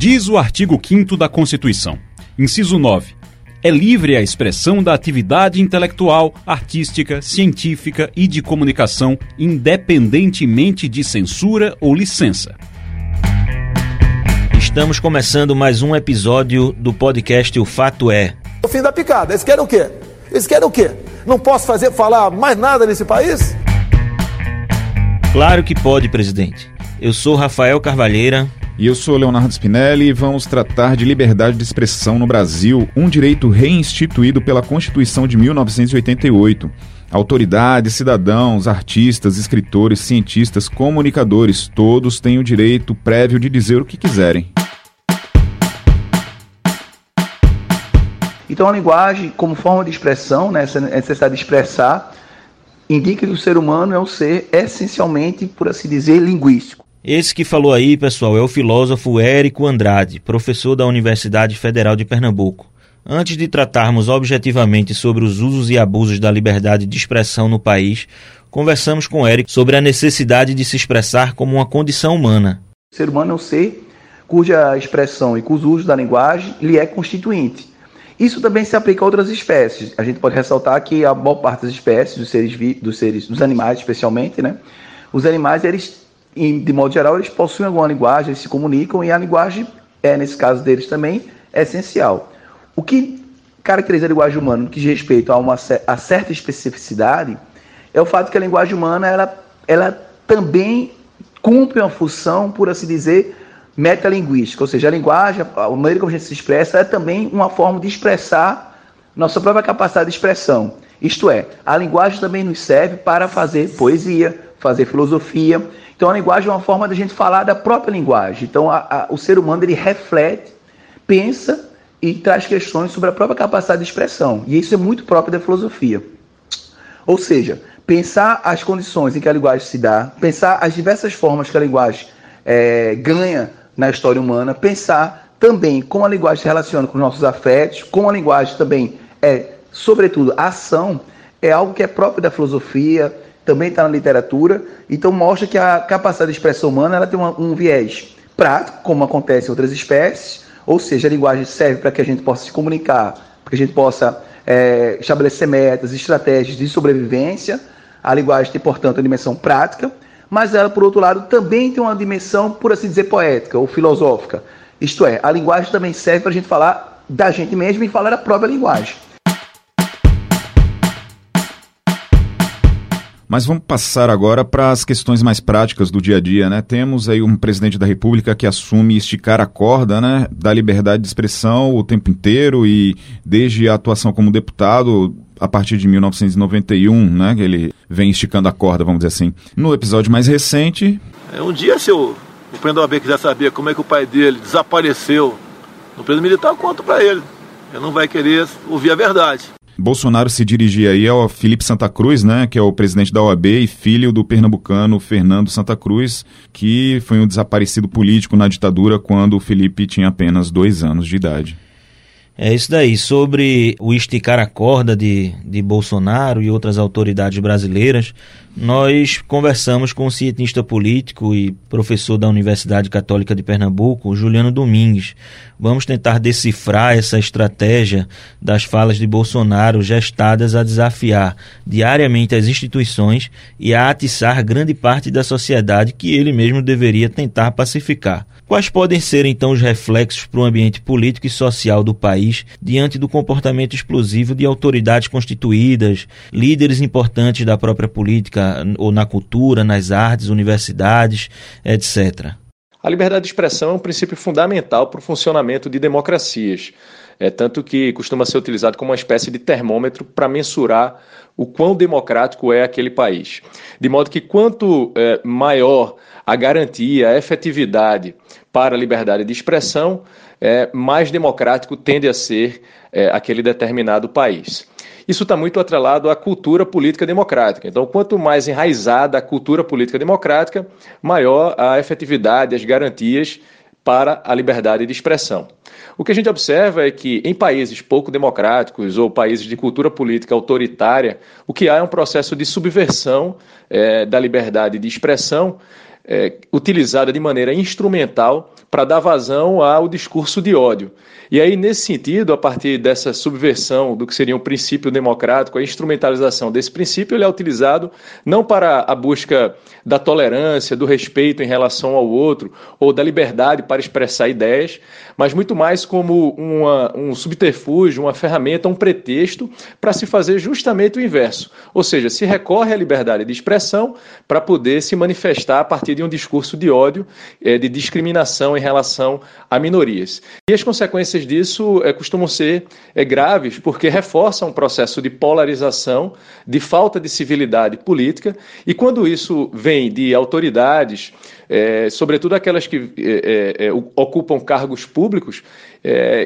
Diz o artigo 5 da Constituição, inciso 9. É livre a expressão da atividade intelectual, artística, científica e de comunicação, independentemente de censura ou licença. Estamos começando mais um episódio do podcast O Fato É. O fim da picada. Eles querem o quê? Eles querem o quê? Não posso fazer falar mais nada nesse país? Claro que pode, presidente. Eu sou Rafael Carvalheira, e eu sou Leonardo Spinelli e vamos tratar de liberdade de expressão no Brasil, um direito reinstituído pela Constituição de 1988. Autoridades, cidadãos, artistas, escritores, cientistas, comunicadores, todos têm o direito prévio de dizer o que quiserem. Então a linguagem, como forma de expressão, né, essa necessidade de expressar, indica que o ser humano é um ser essencialmente, por assim dizer, linguístico. Esse que falou aí, pessoal, é o filósofo Érico Andrade, professor da Universidade Federal de Pernambuco. Antes de tratarmos objetivamente sobre os usos e abusos da liberdade de expressão no país, conversamos com Érico sobre a necessidade de se expressar como uma condição humana. O ser humano é um ser cuja expressão e cujo uso da linguagem lhe é constituinte. Isso também se aplica a outras espécies. A gente pode ressaltar que a maior parte das espécies, dos seres, dos, seres, dos animais especialmente, né, os animais eles de modo geral, eles possuem alguma linguagem, eles se comunicam e a linguagem é, nesse caso deles também, é essencial. O que caracteriza a linguagem humana no que diz respeito a uma a certa especificidade é o fato que a linguagem humana ela, ela também cumpre uma função, por assim dizer, metalinguística, ou seja, a linguagem, a maneira como a gente se expressa, é também uma forma de expressar nossa própria capacidade de expressão. Isto é, a linguagem também nos serve para fazer poesia, fazer filosofia. Então a linguagem é uma forma da gente falar da própria linguagem. Então a, a, o ser humano ele reflete, pensa e traz questões sobre a própria capacidade de expressão. E isso é muito próprio da filosofia. Ou seja, pensar as condições em que a linguagem se dá, pensar as diversas formas que a linguagem é, ganha na história humana, pensar também como a linguagem se relaciona com os nossos afetos, como a linguagem também é, sobretudo, ação, é algo que é próprio da filosofia, também está na literatura, então mostra que a capacidade de expressão humana ela tem uma, um viés prático, como acontece em outras espécies, ou seja, a linguagem serve para que a gente possa se comunicar, para que a gente possa é, estabelecer metas, estratégias de sobrevivência. A linguagem tem, portanto, uma dimensão prática, mas ela, por outro lado, também tem uma dimensão, por assim dizer, poética ou filosófica. Isto é, a linguagem também serve para a gente falar da gente mesmo e falar da própria linguagem. Mas vamos passar agora para as questões mais práticas do dia a dia, né? Temos aí um presidente da República que assume esticar a corda, né, da liberdade de expressão o tempo inteiro e desde a atuação como deputado a partir de 1991, né, que ele vem esticando a corda, vamos dizer assim. No episódio mais recente, é, um dia se o, o presidente da quiser saber como é que o pai dele desapareceu no preso militar, eu conto para ele. Ele não vai querer ouvir a verdade. Bolsonaro se dirigia aí ao Felipe Santa Cruz, né, que é o presidente da OAB e filho do pernambucano Fernando Santa Cruz, que foi um desaparecido político na ditadura quando o Felipe tinha apenas dois anos de idade. É isso daí. Sobre o esticar a corda de, de Bolsonaro e outras autoridades brasileiras, nós conversamos com o cientista político e professor da Universidade Católica de Pernambuco, Juliano Domingues. Vamos tentar decifrar essa estratégia das falas de Bolsonaro gestadas a desafiar diariamente as instituições e a atiçar grande parte da sociedade que ele mesmo deveria tentar pacificar. Quais podem ser então os reflexos para o ambiente político e social do país diante do comportamento explosivo de autoridades constituídas, líderes importantes da própria política ou na cultura, nas artes, universidades, etc? A liberdade de expressão é um princípio fundamental para o funcionamento de democracias. É tanto que costuma ser utilizado como uma espécie de termômetro para mensurar o quão democrático é aquele país. De modo que quanto é, maior a garantia, a efetividade para a liberdade de expressão, é, mais democrático tende a ser é, aquele determinado país. Isso está muito atrelado à cultura política democrática. Então, quanto mais enraizada a cultura política democrática, maior a efetividade, as garantias para a liberdade de expressão. O que a gente observa é que em países pouco democráticos ou países de cultura política autoritária, o que há é um processo de subversão é, da liberdade de expressão é, utilizada de maneira instrumental para dar vazão ao discurso de ódio. E aí, nesse sentido, a partir dessa subversão do que seria um princípio democrático, a instrumentalização desse princípio, ele é utilizado não para a busca da tolerância, do respeito em relação ao outro, ou da liberdade para expressar ideias, mas muito mais como uma, um subterfúgio, uma ferramenta, um pretexto para se fazer justamente o inverso. Ou seja, se recorre à liberdade de expressão para poder se manifestar a partir de um discurso de ódio, é, de discriminação em relação a minorias. E as consequências disso é, costumam ser é, graves, porque reforçam um processo de polarização, de falta de civilidade política, e quando isso vem de autoridades, sobretudo aquelas que ocupam cargos públicos,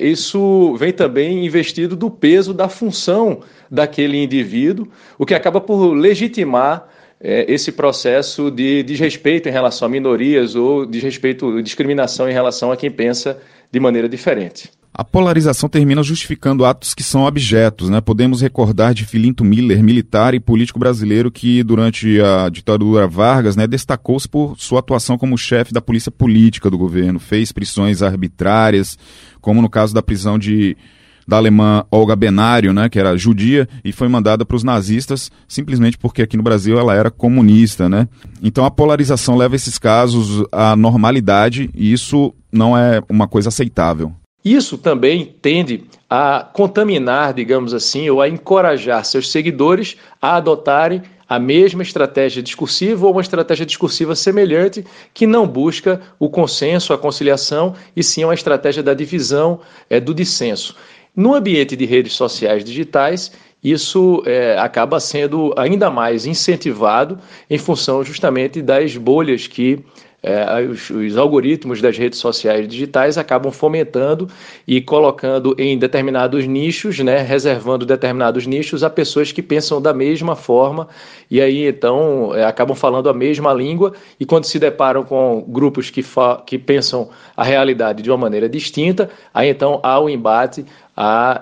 isso vem também investido do peso da função daquele indivíduo, o que acaba por legitimar esse processo de desrespeito em relação a minorias ou desrespeito, discriminação em relação a quem pensa de maneira diferente. A polarização termina justificando atos que são objetos, né? Podemos recordar de Filinto Miller, militar e político brasileiro que durante a ditadura Vargas, né, destacou-se por sua atuação como chefe da polícia política do governo, fez prisões arbitrárias, como no caso da prisão de da alemã Olga Benário, né, que era judia e foi mandada para os nazistas simplesmente porque aqui no Brasil ela era comunista, né? Então a polarização leva esses casos à normalidade e isso não é uma coisa aceitável. Isso também tende a contaminar, digamos assim, ou a encorajar seus seguidores a adotarem a mesma estratégia discursiva ou uma estratégia discursiva semelhante que não busca o consenso, a conciliação, e sim uma estratégia da divisão, é, do dissenso. No ambiente de redes sociais digitais, isso é, acaba sendo ainda mais incentivado em função justamente das bolhas que é, os, os, algoritmos das redes sociais digitais acabam fomentando e colocando em determinados nichos, né, reservando determinados nichos a pessoas que pensam da mesma forma e aí então é, acabam falando a mesma língua e quando se deparam com grupos que, que pensam a realidade de uma maneira distinta, aí então há o um embate,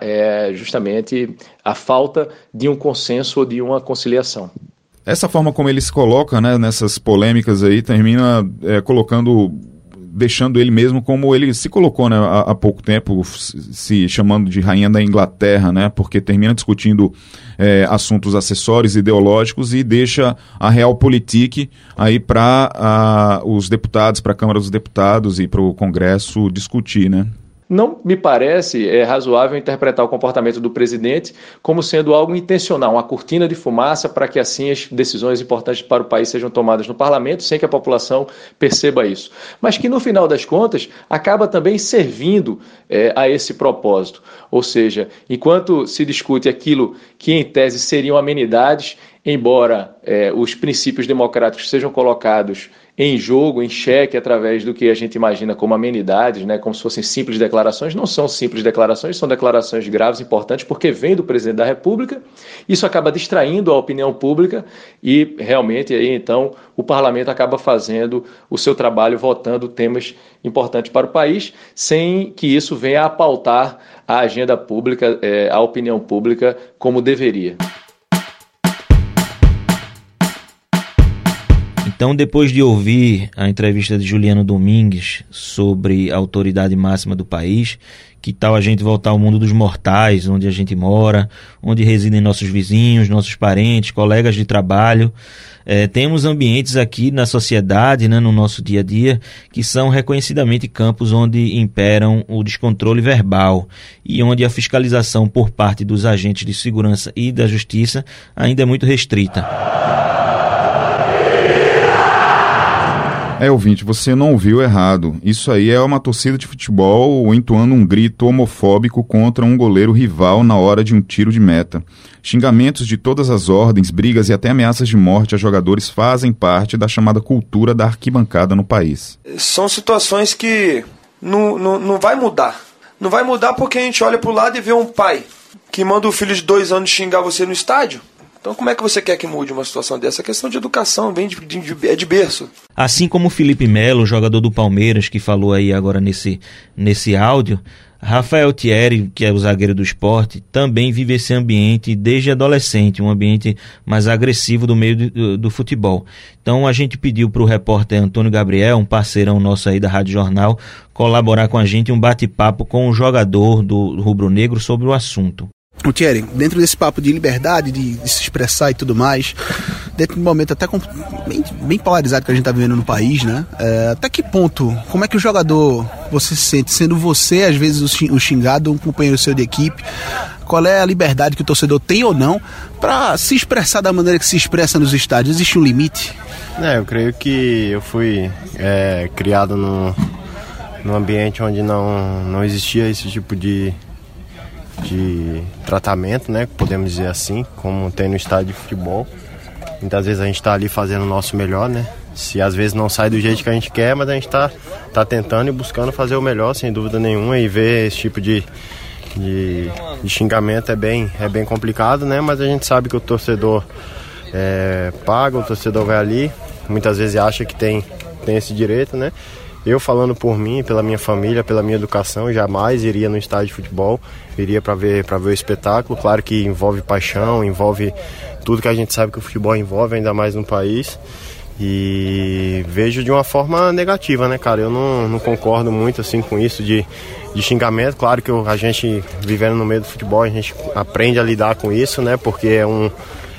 é, justamente a falta de um consenso ou de uma conciliação. Essa forma como ele se coloca né, nessas polêmicas aí termina é, colocando deixando ele mesmo como ele se colocou né, há, há, pouco tempo, se chamando de rainha da Inglaterra, né, porque termina discutindo é, assuntos acessórios ideológicos e deixa a realpolitik aí para os deputados, para a Câmara dos Deputados e para o Congresso discutir, né? Não me parece é, razoável interpretar o comportamento do presidente como sendo algo intencional, uma cortina de fumaça para que assim as decisões importantes para o país sejam tomadas no parlamento sem que a população perceba isso. Mas que no final das contas acaba também servindo é, a esse propósito. Ou seja, enquanto se discute aquilo que em tese seriam amenidades, embora é, os princípios democráticos sejam colocados em jogo, em xeque, através do que a gente imagina como amenidades, né, como se fossem simples declarações. Não são simples declarações, são declarações graves, importantes, porque vem do presidente da República. Isso acaba distraindo a opinião pública e, realmente, aí, então, o parlamento acaba fazendo o seu trabalho, votando temas importantes para o país, sem que isso venha a pautar a agenda pública, é, a opinião pública, como deveria. Então, depois de ouvir a entrevista de Juliano Domingues sobre a autoridade máxima do país, que tal a gente voltar ao mundo dos mortais, onde a gente mora, onde residem nossos vizinhos, nossos parentes, colegas de trabalho? É, temos ambientes aqui na sociedade, né, no nosso dia a dia, que são reconhecidamente campos onde imperam o descontrole verbal e onde a fiscalização por parte dos agentes de segurança e da justiça ainda é muito restrita. É, ouvinte, você não ouviu errado. Isso aí é uma torcida de futebol entoando um grito homofóbico contra um goleiro rival na hora de um tiro de meta. Xingamentos de todas as ordens, brigas e até ameaças de morte a jogadores fazem parte da chamada cultura da arquibancada no país. São situações que não, não, não vai mudar. Não vai mudar porque a gente olha pro lado e vê um pai que manda o filho de dois anos xingar você no estádio então, como é que você quer que mude uma situação dessa? A questão de educação vem de, de, de, é de berço. Assim como o Felipe Melo, jogador do Palmeiras, que falou aí agora nesse, nesse áudio, Rafael Thierry, que é o zagueiro do esporte, também vive esse ambiente desde adolescente, um ambiente mais agressivo do meio do, do futebol. Então a gente pediu para o repórter Antônio Gabriel, um parceirão nosso aí da Rádio Jornal, colaborar com a gente um bate-papo com o jogador do Rubro Negro sobre o assunto. O Thierry, dentro desse papo de liberdade, de, de, se expressar e tudo mais, dentro de um momento até bem, bem, polarizado que a gente está vivendo no país, né? É, até que ponto, como é que o jogador você se sente, sendo você às vezes o xingado, um companheiro seu de equipe, qual é a liberdade que o torcedor tem ou não para se expressar da maneira que se expressa nos estádios? Existe um limite? É, eu creio que eu fui é, criado num ambiente onde não, não existia esse tipo de de tratamento, né? Podemos dizer assim, como tem no estádio de futebol. Muitas vezes a gente está ali fazendo o nosso melhor, né? Se às vezes não sai do jeito que a gente quer, mas a gente está tá tentando e buscando fazer o melhor, sem dúvida nenhuma, e ver esse tipo de, de, de xingamento é bem, é bem complicado, né? Mas a gente sabe que o torcedor é, paga, o torcedor vai ali, muitas vezes acha que tem, tem esse direito, né? Eu falando por mim, pela minha família, pela minha educação, jamais iria no estádio de futebol, iria para ver para ver o espetáculo. Claro que envolve paixão, envolve tudo que a gente sabe que o futebol envolve, ainda mais no país. E vejo de uma forma negativa, né, cara? Eu não, não concordo muito assim com isso de, de xingamento. Claro que a gente vivendo no meio do futebol, a gente aprende a lidar com isso, né? Porque é um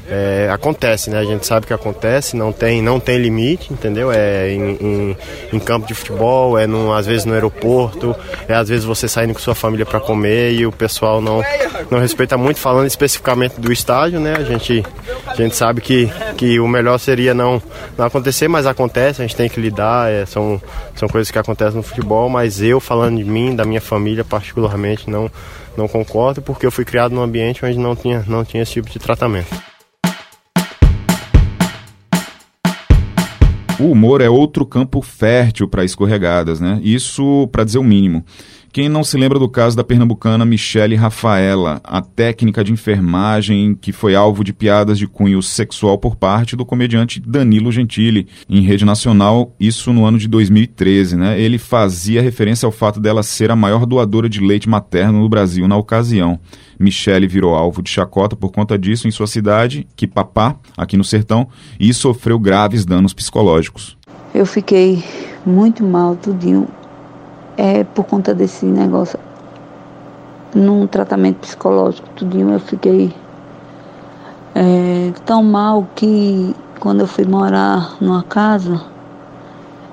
é, acontece, né? A gente sabe que acontece, não tem, não tem limite, entendeu? É em, em, em campo de futebol, é no, às vezes no aeroporto, é às vezes você saindo com sua família para comer e o pessoal não, não respeita muito, falando especificamente do estádio, né? A gente, a gente sabe que, que o melhor seria não, não acontecer, mas acontece, a gente tem que lidar, é, são, são coisas que acontecem no futebol, mas eu falando de mim, da minha família particularmente, não, não concordo, porque eu fui criado num ambiente onde não tinha, não tinha esse tipo de tratamento. O humor é outro campo fértil para escorregadas, né? Isso para dizer o mínimo. Quem não se lembra do caso da pernambucana Michele Rafaela, a técnica de enfermagem que foi alvo de piadas de cunho sexual por parte do comediante Danilo Gentili, em rede nacional, isso no ano de 2013, né? Ele fazia referência ao fato dela ser a maior doadora de leite materno no Brasil na ocasião. Michele virou alvo de chacota por conta disso em sua cidade, Quipapá, aqui no sertão, e sofreu graves danos psicológicos. Eu fiquei muito mal, tudinho, é, por conta desse negócio. Num tratamento psicológico, tudinho, eu fiquei é, tão mal que quando eu fui morar numa casa,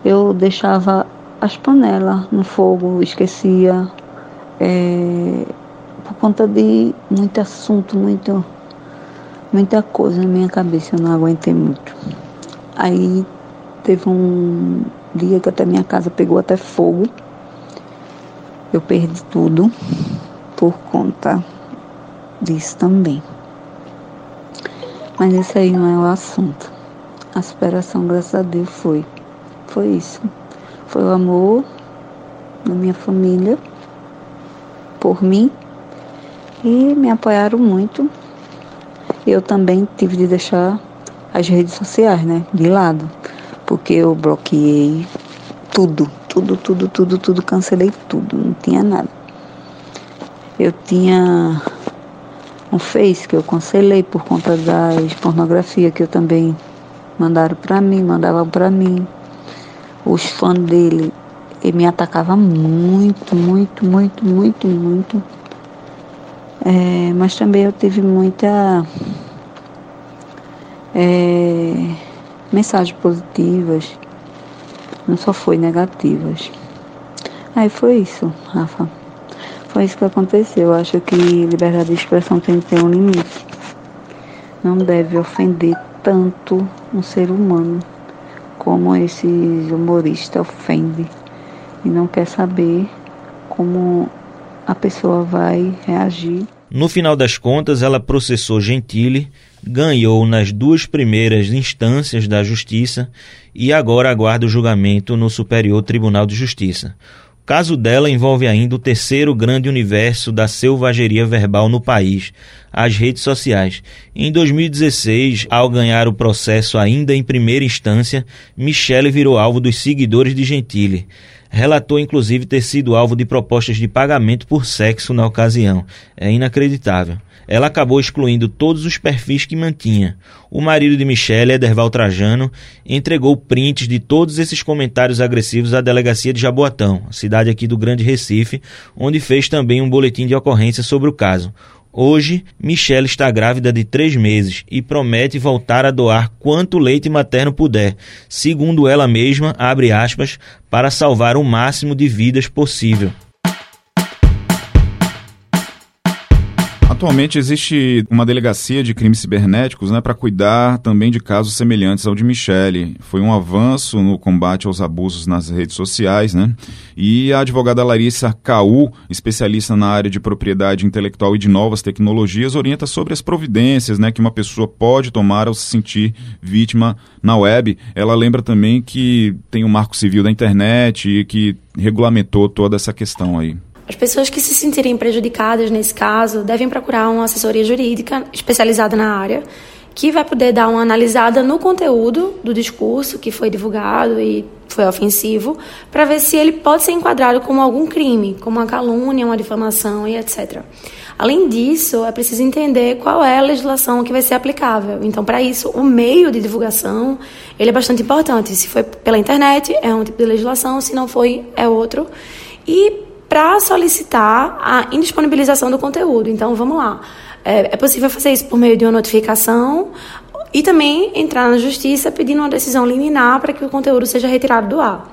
eu deixava as panelas no fogo, esquecia. É, por conta de muito assunto, muito, muita coisa na minha cabeça, eu não aguentei muito. Aí teve um dia que até minha casa pegou até fogo. Eu perdi tudo por conta disso também. Mas esse aí não é o assunto. A superação, graças a Deus, foi. Foi isso. Foi o amor da minha família por mim e me apoiaram muito. Eu também tive de deixar as redes sociais, né, de lado, porque eu bloqueei tudo, tudo, tudo, tudo, tudo, cancelei tudo, não tinha nada. Eu tinha um Face que eu cancelei por conta das pornografia que eu também mandaram para mim, mandavam para mim. Os fãs dele ele me atacava muito, muito, muito, muito, muito. É, mas também eu tive muita é, mensagens positivas, não só foi negativas. Aí foi isso, Rafa. Foi isso que aconteceu. Eu acho que liberdade de expressão tem que ter um limite. Não deve ofender tanto um ser humano como esses humoristas ofendem e não quer saber como a pessoa vai reagir. No final das contas, ela processou Gentili, ganhou nas duas primeiras instâncias da justiça e agora aguarda o julgamento no Superior Tribunal de Justiça. O caso dela envolve ainda o terceiro grande universo da selvageria verbal no país, as redes sociais. Em 2016, ao ganhar o processo ainda em primeira instância, Michele virou alvo dos seguidores de Gentili. Relatou inclusive ter sido alvo de propostas de pagamento por sexo na ocasião. É inacreditável ela acabou excluindo todos os perfis que mantinha. O marido de Michelle, Ederval Trajano, entregou prints de todos esses comentários agressivos à delegacia de Jaboatão, cidade aqui do Grande Recife, onde fez também um boletim de ocorrência sobre o caso. Hoje, Michelle está grávida de três meses e promete voltar a doar quanto leite materno puder, segundo ela mesma, abre aspas, para salvar o máximo de vidas possível. Atualmente existe uma delegacia de crimes cibernéticos né, para cuidar também de casos semelhantes ao de Michele. Foi um avanço no combate aos abusos nas redes sociais. Né? E a advogada Larissa Caú, especialista na área de propriedade intelectual e de novas tecnologias, orienta sobre as providências né, que uma pessoa pode tomar ao se sentir vítima na web. Ela lembra também que tem o um marco civil da internet e que regulamentou toda essa questão aí. As pessoas que se sentirem prejudicadas nesse caso devem procurar uma assessoria jurídica especializada na área, que vai poder dar uma analisada no conteúdo do discurso que foi divulgado e foi ofensivo, para ver se ele pode ser enquadrado como algum crime, como uma calúnia, uma difamação e etc. Além disso, é preciso entender qual é a legislação que vai ser aplicável. Então, para isso, o meio de divulgação ele é bastante importante. Se foi pela internet, é um tipo de legislação, se não foi, é outro. E para solicitar a indisponibilização do conteúdo. Então, vamos lá. É, é, possível fazer isso por meio de uma notificação e também entrar na justiça pedindo uma decisão liminar para que o conteúdo seja retirado do ar.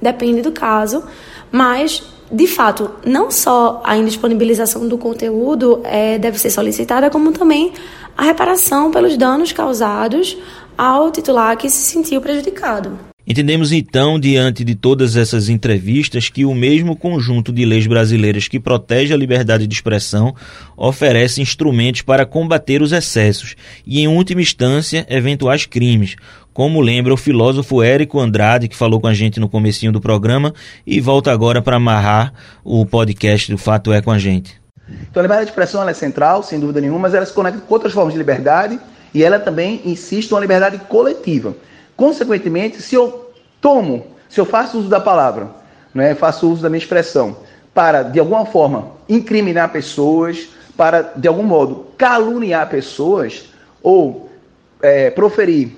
Depende do caso, mas de fato, não só a indisponibilização do conteúdo é, deve ser solicitada, como também a reparação pelos danos causados ao titular que se sentiu prejudicado. Entendemos então, diante de todas essas entrevistas, que o mesmo conjunto de leis brasileiras que protege a liberdade de expressão oferece instrumentos para combater os excessos e, em última instância, eventuais crimes, como lembra o filósofo Érico Andrade, que falou com a gente no comecinho do programa e volta agora para amarrar o podcast do Fato É com a gente. Então a liberdade de expressão é central, sem dúvida nenhuma, mas ela se conecta com outras formas de liberdade e ela também insiste uma liberdade coletiva. Consequentemente, se eu tomo, se eu faço uso da palavra, né, faço uso da minha expressão, para, de alguma forma, incriminar pessoas, para, de algum modo, caluniar pessoas, ou é, proferir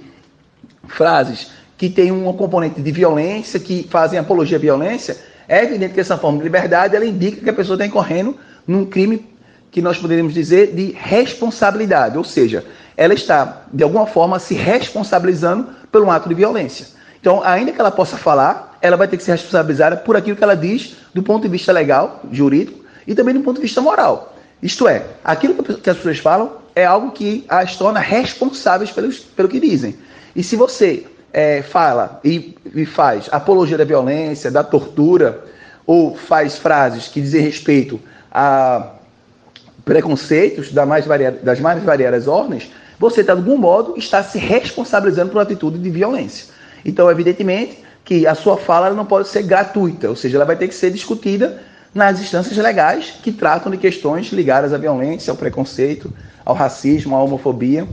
frases que têm uma componente de violência, que fazem apologia à violência, é evidente que essa forma de liberdade ela indica que a pessoa está incorrendo num crime que nós poderíamos dizer de responsabilidade, ou seja, ela está, de alguma forma, se responsabilizando um ato de violência. Então, ainda que ela possa falar, ela vai ter que ser responsabilizada por aquilo que ela diz do ponto de vista legal, jurídico, e também do ponto de vista moral. Isto é, aquilo que as pessoas falam é algo que as torna responsáveis pelos, pelo que dizem. E se você é, fala e, e, faz apologia da violência, da tortura, ou faz frases que dizem respeito a preconceitos das mais variadas, das mais variadas ordens, você, de algum modo, está se responsabilizando por uma atitude de violência. Então, evidentemente, que a sua fala não pode ser gratuita, ou seja, ela vai ter que ser discutida nas instâncias legais que tratam de questões ligadas à violência, ao preconceito, ao racismo, à homofobia,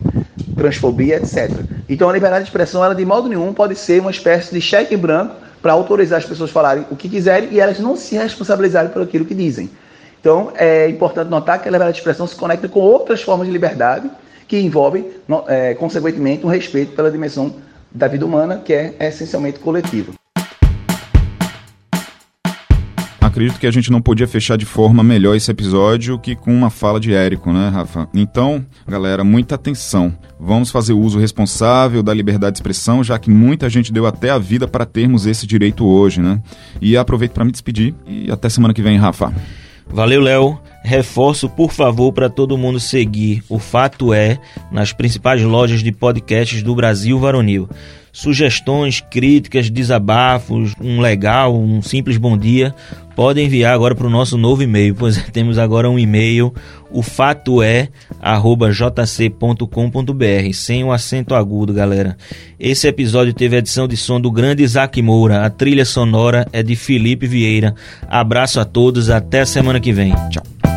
transfobia, etc. Então, a liberdade de expressão, ela de modo nenhum pode ser uma espécie de cheque branco para autorizar as pessoas a falarem o que quiserem e elas não se responsabilizarem por aquilo que dizem. Então, é importante notar que a liberdade de expressão se conecta com outras formas de liberdade que envolvem, é, consequentemente, um respeito pela dimensão da vida humana, que é, é essencialmente coletiva. acredito que a gente não podia fechar de forma melhor esse episódio que com uma fala de Érico, né, Rafa? Então, galera, muita atenção. Vamos fazer uso responsável da liberdade de expressão, já que muita gente deu até a vida para termos esse direito hoje, né? E aproveito para me despedir e até semana que vem, Rafa. Valeu, Léo. Reforço, por favor, para todo mundo seguir o Fato É nas principais lojas de podcasts do Brasil Varonil. Sugestões, críticas, desabafos, um legal, um simples bom dia, podem enviar agora para o nosso novo e-mail, pois temos agora um e-mail, o fato é jc.com.br, sem o acento agudo, galera. Esse episódio teve edição de som do grande Isaac Moura, a trilha sonora é de Felipe Vieira. Abraço a todos, até a semana que vem. Tchau.